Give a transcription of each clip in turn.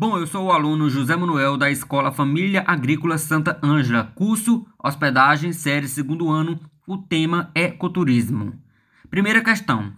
Bom, eu sou o aluno José Manuel da Escola Família Agrícola Santa Ângela, curso Hospedagem, série segundo ano. O tema é ecoturismo. Primeira questão.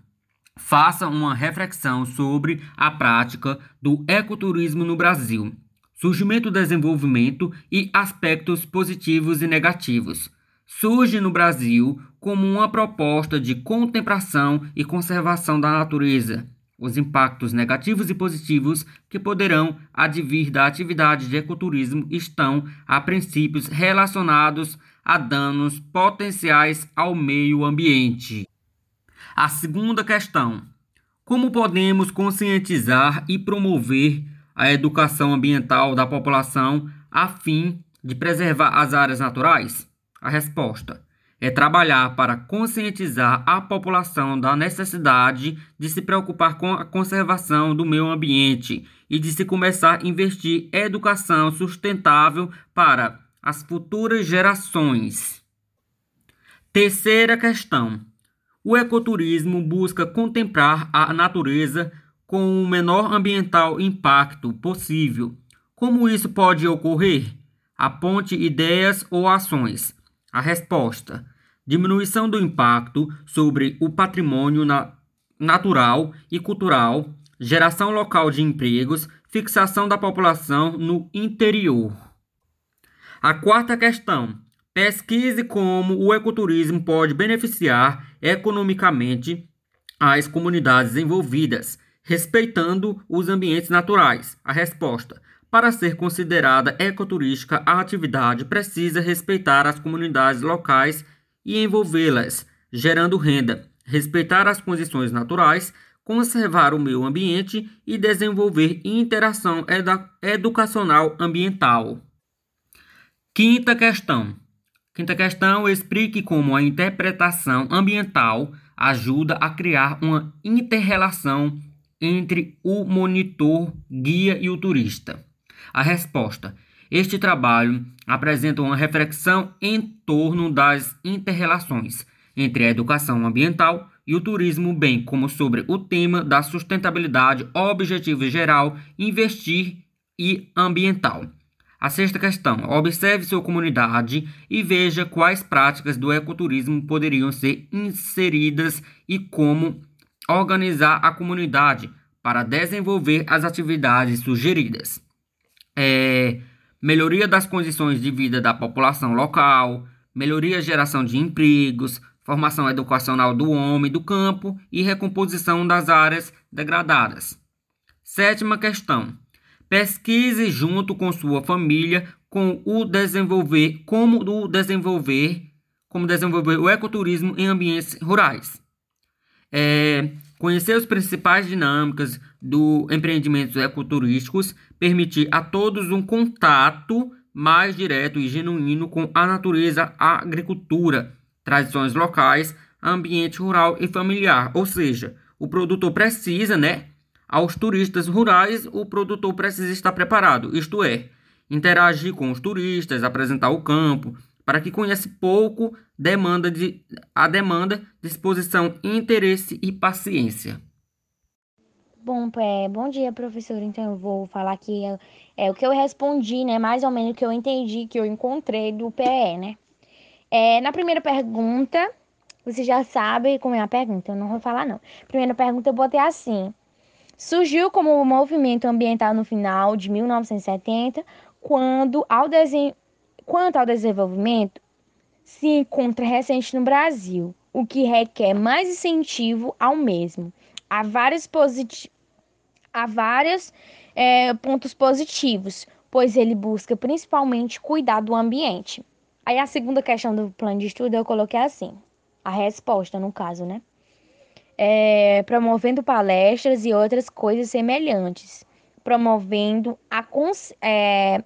Faça uma reflexão sobre a prática do ecoturismo no Brasil, surgimento, desenvolvimento e aspectos positivos e negativos. Surge no Brasil como uma proposta de contemplação e conservação da natureza, os impactos negativos e positivos que poderão advir da atividade de ecoturismo estão, a princípios, relacionados a danos potenciais ao meio ambiente. A segunda questão: como podemos conscientizar e promover a educação ambiental da população a fim de preservar as áreas naturais? A resposta: é trabalhar para conscientizar a população da necessidade de se preocupar com a conservação do meio ambiente e de se começar a investir em educação sustentável para as futuras gerações. Terceira questão: o ecoturismo busca contemplar a natureza com o menor ambiental impacto possível. Como isso pode ocorrer? Aponte ideias ou ações. A resposta: diminuição do impacto sobre o patrimônio na natural e cultural, geração local de empregos, fixação da população no interior. A quarta questão: pesquise como o ecoturismo pode beneficiar economicamente as comunidades envolvidas, respeitando os ambientes naturais. A resposta: para ser considerada ecoturística, a atividade precisa respeitar as comunidades locais e envolvê-las, gerando renda, respeitar as condições naturais, conservar o meio ambiente e desenvolver interação educacional ambiental. Quinta questão. Quinta questão, explique como a interpretação ambiental ajuda a criar uma interrelação entre o monitor, guia e o turista. A resposta: este trabalho apresenta uma reflexão em torno das interrelações entre a educação ambiental e o turismo, bem como sobre o tema da sustentabilidade, objetivo geral, investir e ambiental. A sexta questão: observe sua comunidade e veja quais práticas do ecoturismo poderiam ser inseridas e como organizar a comunidade para desenvolver as atividades sugeridas. É, melhoria das condições de vida da população local, melhoria geração de empregos, formação educacional do homem do campo e recomposição das áreas degradadas. Sétima questão. Pesquise junto com sua família com o desenvolver como o desenvolver como desenvolver o ecoturismo em ambientes rurais. É, conhecer as principais dinâmicas do empreendimentos ecoturísticos, permitir a todos um contato mais direto e genuíno com a natureza, a agricultura, tradições locais, ambiente rural e familiar. Ou seja, o produtor precisa, né? Aos turistas rurais, o produtor precisa estar preparado, isto é, interagir com os turistas, apresentar o campo, para que conheça pouco demanda de, a demanda, disposição, interesse e paciência. Bom, é, bom dia, professor. Então eu vou falar aqui é, é, o que eu respondi, né? Mais ou menos o que eu entendi, que eu encontrei do PE, né? É, na primeira pergunta, você já sabe como é a pergunta, eu não vou falar não. Primeira pergunta eu botei assim: surgiu como movimento ambiental no final de 1970, quando ao desen... quanto ao desenvolvimento se encontra recente no Brasil, o que requer mais incentivo ao mesmo. Há vários, posit... Há vários é, pontos positivos, pois ele busca principalmente cuidar do ambiente. Aí a segunda questão do plano de estudo eu coloquei assim, a resposta no caso, né? É, promovendo palestras e outras coisas semelhantes, promovendo a, cons é,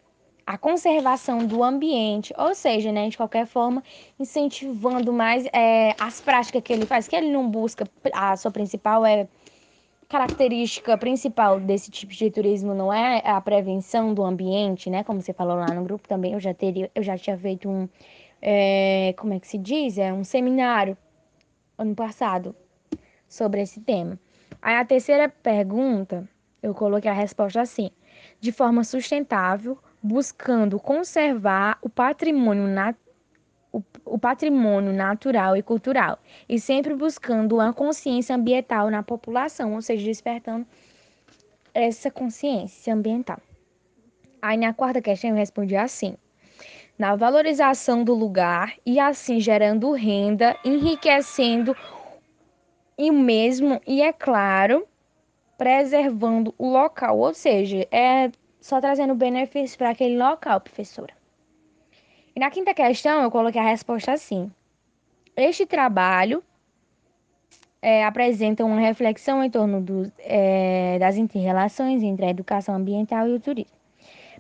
a conservação do ambiente, ou seja, né, de qualquer forma, incentivando mais é, as práticas que ele faz, que ele não busca, a sua principal é característica principal desse tipo de turismo não é a prevenção do ambiente, né? Como você falou lá no grupo também, eu já teria, eu já tinha feito um, é, como é que se diz, é um seminário ano passado sobre esse tema. Aí a terceira pergunta, eu coloquei a resposta assim: de forma sustentável, buscando conservar o patrimônio natural o, o patrimônio natural e cultural e sempre buscando uma consciência ambiental na população, ou seja, despertando essa consciência ambiental. Aí na quarta questão eu respondi assim: na valorização do lugar e assim gerando renda, enriquecendo e mesmo e é claro, preservando o local, ou seja, é só trazendo benefício para aquele local, professora. E na quinta questão, eu coloquei a resposta assim: Este trabalho é, apresenta uma reflexão em torno do, é, das interrelações entre a educação ambiental e o turismo,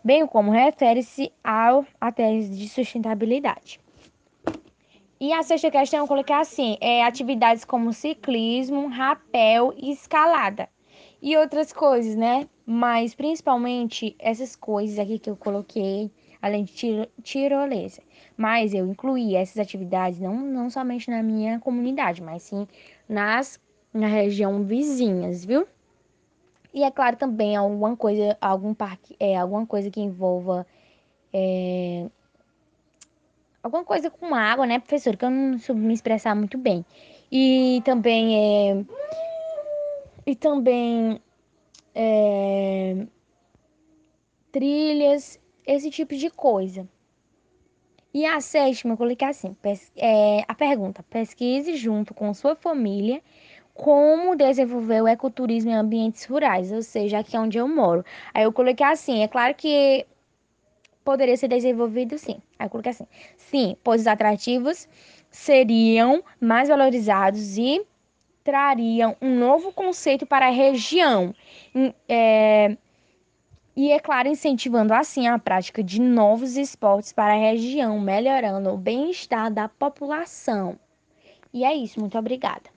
bem como refere-se a tese de sustentabilidade. E a sexta questão eu coloquei assim: é, atividades como ciclismo, rapel e escalada. E outras coisas, né? Mas principalmente essas coisas aqui que eu coloquei além de tirolesa. Mas eu incluí essas atividades não, não somente na minha comunidade, mas sim nas na região vizinhas, viu? E é claro também alguma coisa, algum parque, é, alguma coisa que envolva é, alguma coisa com água, né, professor? Que eu não soube me expressar muito bem. E também é, e também é, trilhas esse tipo de coisa. E a sétima, eu coloquei assim: é, a pergunta, pesquise junto com sua família como desenvolver o ecoturismo em ambientes rurais, ou seja, aqui é onde eu moro. Aí eu coloquei assim: é claro que poderia ser desenvolvido sim. Aí eu coloquei assim: sim, pois os atrativos seriam mais valorizados e trariam um novo conceito para a região. É, e, é claro, incentivando assim a prática de novos esportes para a região, melhorando o bem-estar da população. E é isso, muito obrigada.